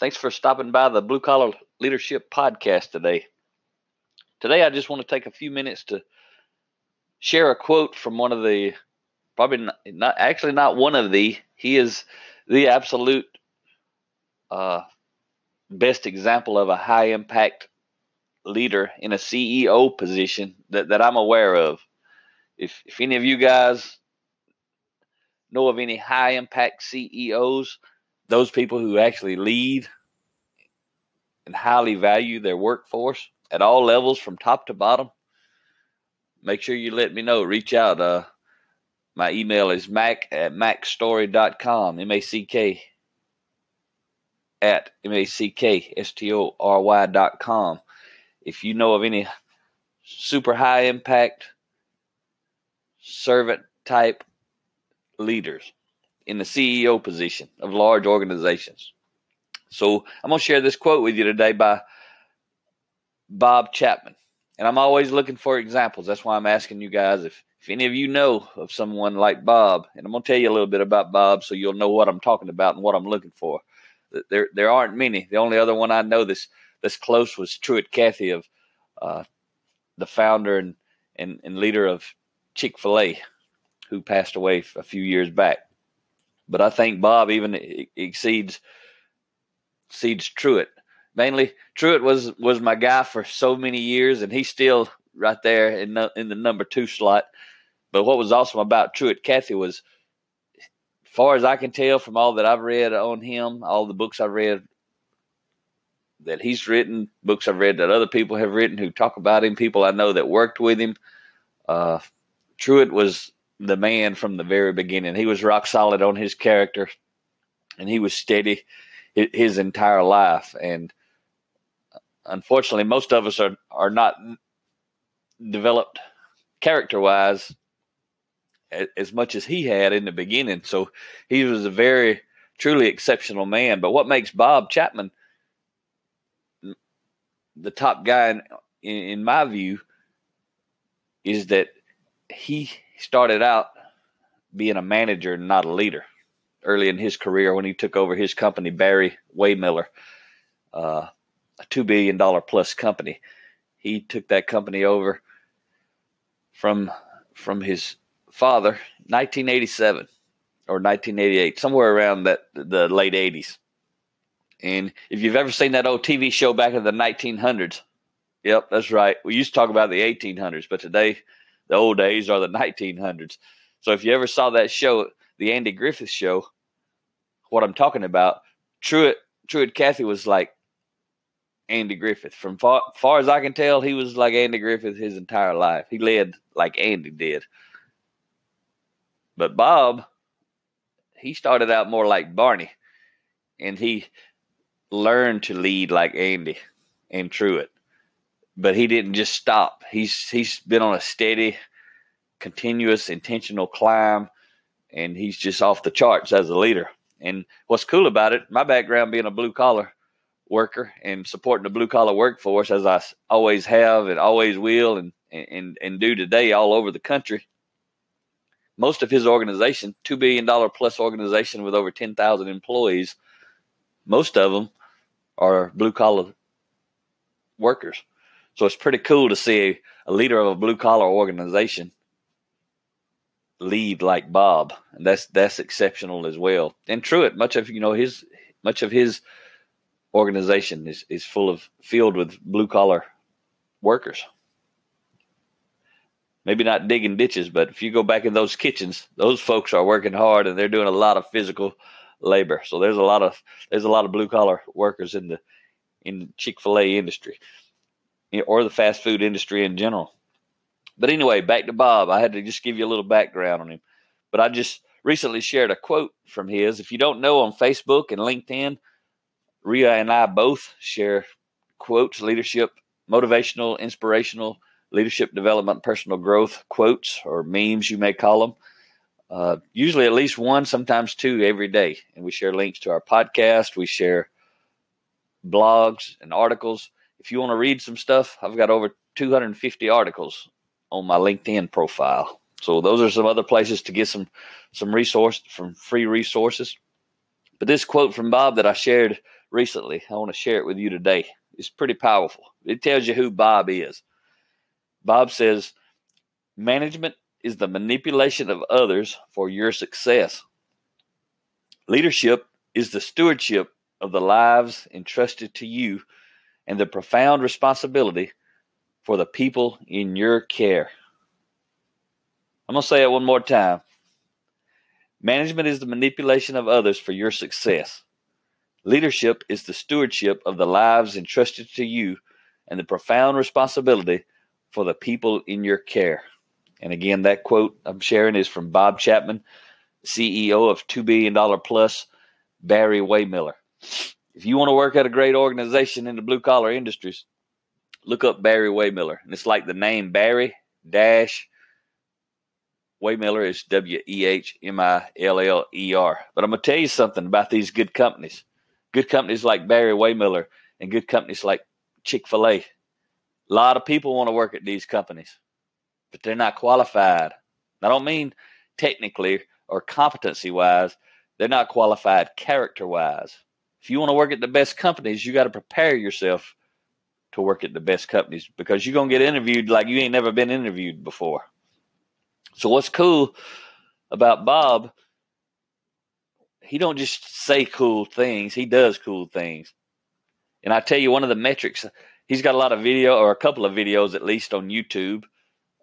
Thanks for stopping by the Blue Collar Leadership Podcast today. Today, I just want to take a few minutes to share a quote from one of the, probably not, not actually not one of the, he is the absolute uh, best example of a high impact leader in a CEO position that, that I'm aware of. If, if any of you guys know of any high impact CEOs, those people who actually lead and highly value their workforce at all levels from top to bottom, make sure you let me know. Reach out. Uh, my email is mack at mackstory.com, M A C K at M A C K S T O R Y.com. If you know of any super high impact servant type leaders in the CEO position of large organizations. So I'm going to share this quote with you today by Bob Chapman. And I'm always looking for examples. That's why I'm asking you guys if, if any of you know of someone like Bob. And I'm going to tell you a little bit about Bob so you'll know what I'm talking about and what I'm looking for. There, there aren't many. The only other one I know this this close was Truett Cathy of uh, the founder and, and, and leader of Chick fil A, who passed away a few years back. But I think Bob even exceeds exceeds Truett. Mainly, Truett was was my guy for so many years, and he's still right there in the, in the number two slot. But what was awesome about Truett Cathy was, far as I can tell from all that I've read on him, all the books I've read that he's written, books I've read that other people have written who talk about him, people I know that worked with him. Uh, Truett was the man from the very beginning. He was rock solid on his character, and he was steady his entire life. And uh, unfortunately, most of us are are not developed character wise as much as he had in the beginning. So he was a very truly exceptional man. But what makes Bob Chapman the top guy in, in my view is that he started out being a manager, not a leader, early in his career when he took over his company, Barry Wehmiller, uh, a $2 billion plus company. He took that company over from, from his father, 1987 or 1988, somewhere around that the late 80s. And if you've ever seen that old TV show back in the 1900s, yep, that's right. We used to talk about the 1800s, but today the old days are the 1900s. So if you ever saw that show, the Andy Griffith show, what I'm talking about, Truett Truett Cathy was like Andy Griffith. From far, far as I can tell, he was like Andy Griffith his entire life. He led like Andy did. But Bob, he started out more like Barney, and he learned to lead like Andy and Truett but he didn't just stop. He's he's been on a steady, continuous, intentional climb, and he's just off the charts as a leader. And what's cool about it, my background being a blue collar worker and supporting the blue collar workforce as I always have and always will and and and do today all over the country. Most of his organization, two billion dollar plus organization with over ten thousand employees, most of them are blue collar workers so it's pretty cool to see a leader of a blue collar organization lead like Bob, and that's that's exceptional as well. And Truett, much of you know his much of his organization is is full of filled with blue collar workers. Maybe not digging ditches, but if you go back in those kitchens, those folks are working hard and they're doing a lot of physical labor. So there's a lot of there's a lot of blue collar workers in the in Chick fil A industry or the fast food industry in general. But anyway, back to Bob. I had to just give you a little background on him. But I just recently shared a quote from his. If you don't know on Facebook and LinkedIn, Ria and I both share quotes, leadership, motivational, inspirational, leadership development, personal growth quotes or memes, you may call them. Uh, usually at least one, sometimes two every day. And we share links to our podcast. We share blogs and articles. If you want to read some stuff, I've got over 250 articles on my LinkedIn profile. So those are some other places to get some some resource from free resources. But this quote from Bob that I shared recently, I want to share it with you today. It's pretty powerful. It tells you who Bob is. Bob says, management is the manipulation of others for your success. Leadership is the stewardship of the lives entrusted to you and the profound responsibility for the people in your care. I'm going to say it one more time. Management is the manipulation of others for your success. Leadership is the stewardship of the lives entrusted to you and the profound responsibility for the people in your care. And again, that quote I'm sharing is from Bob Chapman, CEO of $2 billion plus Barry Wehmiller. If you want to work at a great organization in the blue collar industries, look up Barry Wehmiller. And it's like the name Barry dash Wehmiller is W E H M I L L E R. But I'm going to tell you something about these good companies. Good companies like Barry Wehmiller and good companies like Chick fil A. A lot of people want to work at these companies, but they're not qualified. I don't mean technically or competency wise, they're not qualified character wise. If you want to work at the best companies, you got to prepare yourself to work at the best companies because you're going to get interviewed like you ain't never been interviewed before. So what's cool about Bob, he don't just say cool things, he does cool things. And I tell you one of the metrics, he's got a lot of video or a couple of videos at least on YouTube.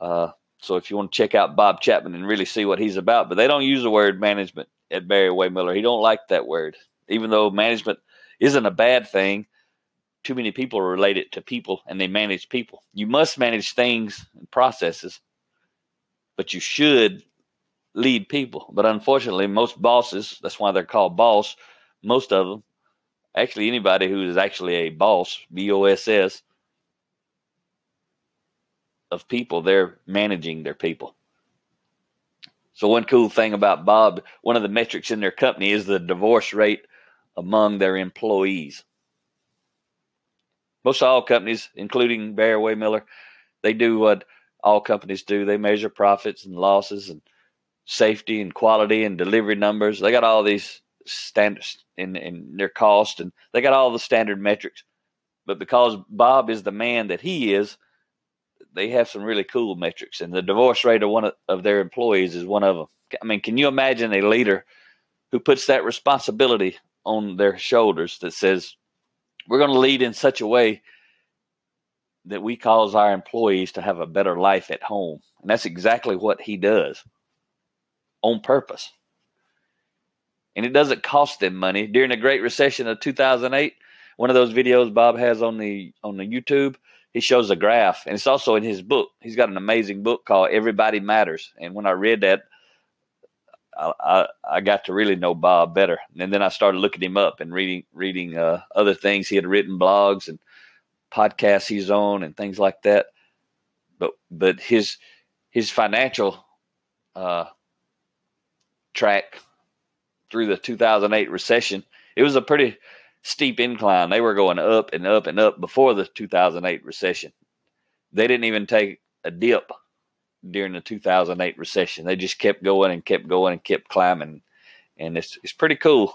Uh, so if you want to check out Bob Chapman and really see what he's about, but they don't use the word management at Barry Wehmiller. He don't like that word, even though management isn't a bad thing. Too many people are related to people, and they manage people. You must manage things and processes, but you should lead people. But unfortunately, most bosses, that's why they're called boss, most of them, actually anybody who is actually a boss, B O S S, of people, they're managing their people. So one cool thing about Bob, one of the metrics in their company is the divorce rate among their employees. Most all companies, including Barry Wehmiller, they do what all companies do. They measure profits and losses and safety and quality and delivery numbers. They got all these standards in, in their cost and they got all the standard metrics. But because Bob is the man that he is, they have some really cool metrics. And the divorce rate of one of, of their employees is one of them. I mean, can you imagine a leader who puts that responsibility on their shoulders that says, we're going to lead in such a way that we cause our employees to have a better life at home. And that's exactly what he does on purpose. And it doesn't cost them money. During the Great Recession of 2008, one of those videos Bob has on the on the YouTube, he shows a graph, and it's also in his book. He's got an amazing book called Everybody Matters. And when I read that, I, I, got to really know Bob better. And then I started looking him up and reading reading uh, other things. He had written blogs and podcasts he's on and things like that. But but his his financial uh, track through the 2008 recession, it was a pretty steep incline. They were going up and up and up before the 2008 recession. They didn't even take a dip during the 2008 recession. They just kept going and kept going and kept climbing. And it's, it's pretty cool.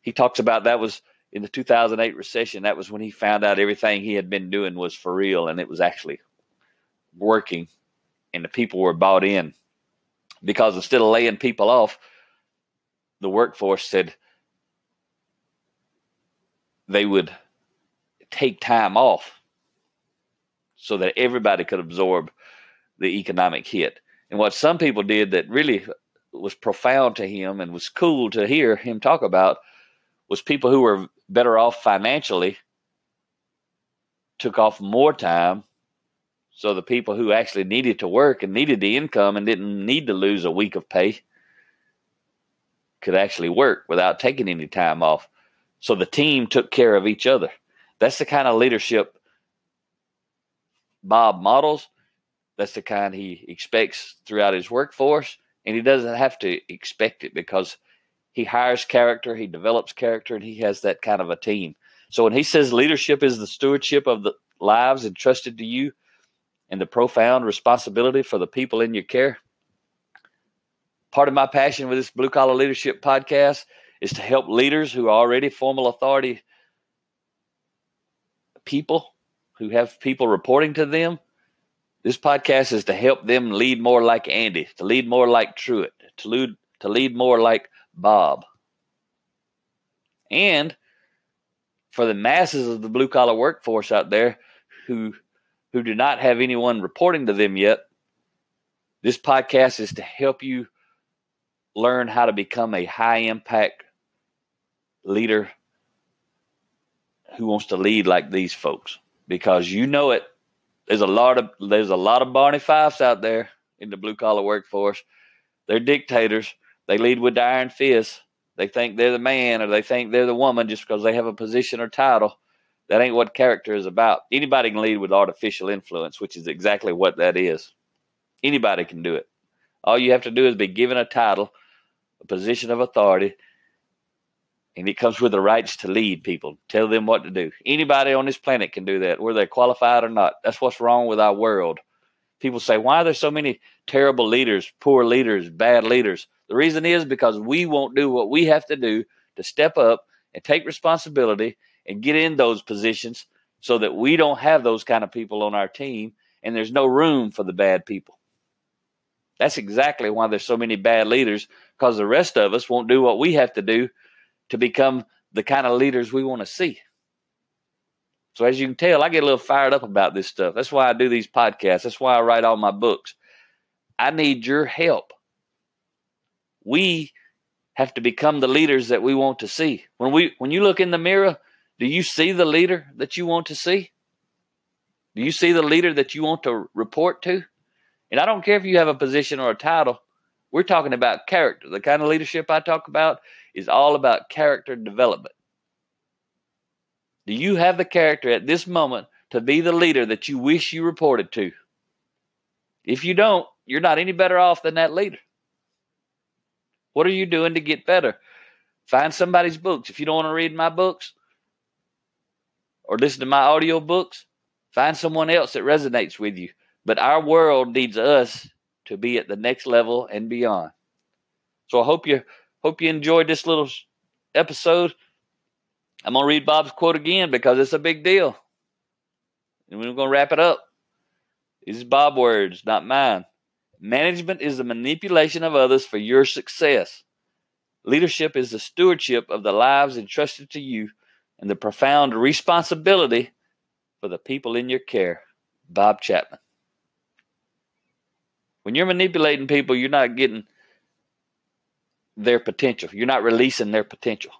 He talks about that was in the 2008 recession. That was when he found out everything he had been doing was for real and it was actually working and the people were bought in because instead of laying people off, the workforce said they would take time off so that everybody could absorb the economic hit. And what some people did that really was profound to him and was cool to hear him talk about was people who were better off financially took off more time so the people who actually needed to work and needed the income and didn't need to lose a week of pay could actually work without taking any time off. So the team took care of each other. That's the kind of leadership Bob models. That's the kind he expects throughout his workforce. And he doesn't have to expect it because he hires character, he develops character, and he has that kind of a team. So when he says leadership is the stewardship of the lives entrusted to you and the profound responsibility for the people in your care, part of my passion with this blue collar leadership podcast is to help leaders who are already formal authority people who have people reporting to them. This podcast is to help them lead more like Andy, to lead more like Truett, to lead, to lead more like Bob. And for the masses of the blue collar workforce out there who who do not have anyone reporting to them yet, this podcast is to help you learn how to become a high impact leader who wants to lead like these folks because you know it there's a lot of there's a lot of Barney Fifes out there in the blue collar workforce. They're dictators. They lead with the iron fist. They think they're the man or they think they're the woman just because they have a position or title. That ain't what character is about. Anybody can lead with artificial influence, which is exactly what that is. Anybody can do it. All you have to do is be given a title, a position of authority, and it comes with the rights to lead people, tell them what to do. Anybody on this planet can do that, whether they're qualified or not. That's what's wrong with our world. People say, why are there so many terrible leaders, poor leaders, bad leaders? The reason is because we won't do what we have to do to step up and take responsibility and get in those positions so that we don't have those kind of people on our team and there's no room for the bad people. That's exactly why there's so many bad leaders because the rest of us won't do what we have to do to become the kind of leaders we want to see. So as you can tell, I get a little fired up about this stuff. That's why I do these podcasts. That's why I write all my books. I need your help. We have to become the leaders that we want to see. When we when you look in the mirror, do you see the leader that you want to see? Do you see the leader that you want to report to? And I don't care if you have a position or a title. We're talking about character. The kind of leadership I talk about is all about character development. Do you have the character at this moment to be the leader that you wish you reported to? If you don't, you're not any better off than that leader. What are you doing to get better? Find somebody's books. If you don't want to read my books or listen to my audio books, find someone else that resonates with you. But our world needs us to be at the next level and beyond. So I hope you hope you enjoyed this little episode. I'm gonna read Bob's quote again because it's a big deal, and we're gonna wrap it up. These is Bob words, not mine. Management is the manipulation of others for your success. Leadership is the stewardship of the lives entrusted to you and the profound responsibility for the people in your care. Bob Chapman. When you're manipulating people, you're not getting their potential. You're not releasing their potential.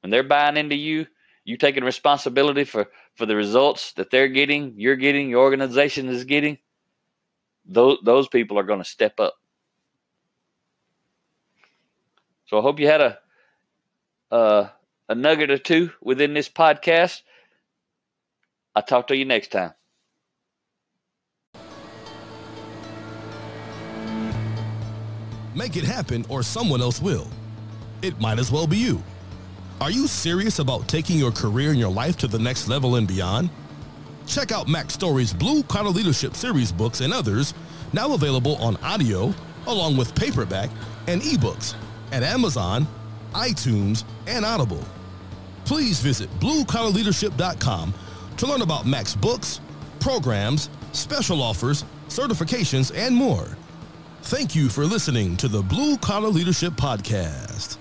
When they're buying into you, you taking responsibility for, for the results that they're getting, you're getting, your organization is getting, those, those people are going to step up. So I hope you had a, a a nugget or two within this podcast. I'll talk to you next time. Make it happen, or someone else will. It might as well be you. Are you serious about taking your career and your life to the next level and beyond? Check out Mack Story's Blue Collar Leadership Series books and others, now available on audio, along with paperback and ebooks at Amazon, iTunes, and Audible. Please visit bluecollarleadership.com to learn about Mack's books, programs, special offers, certifications, and more. Thank you for listening to the Blue Collar Leadership Podcast.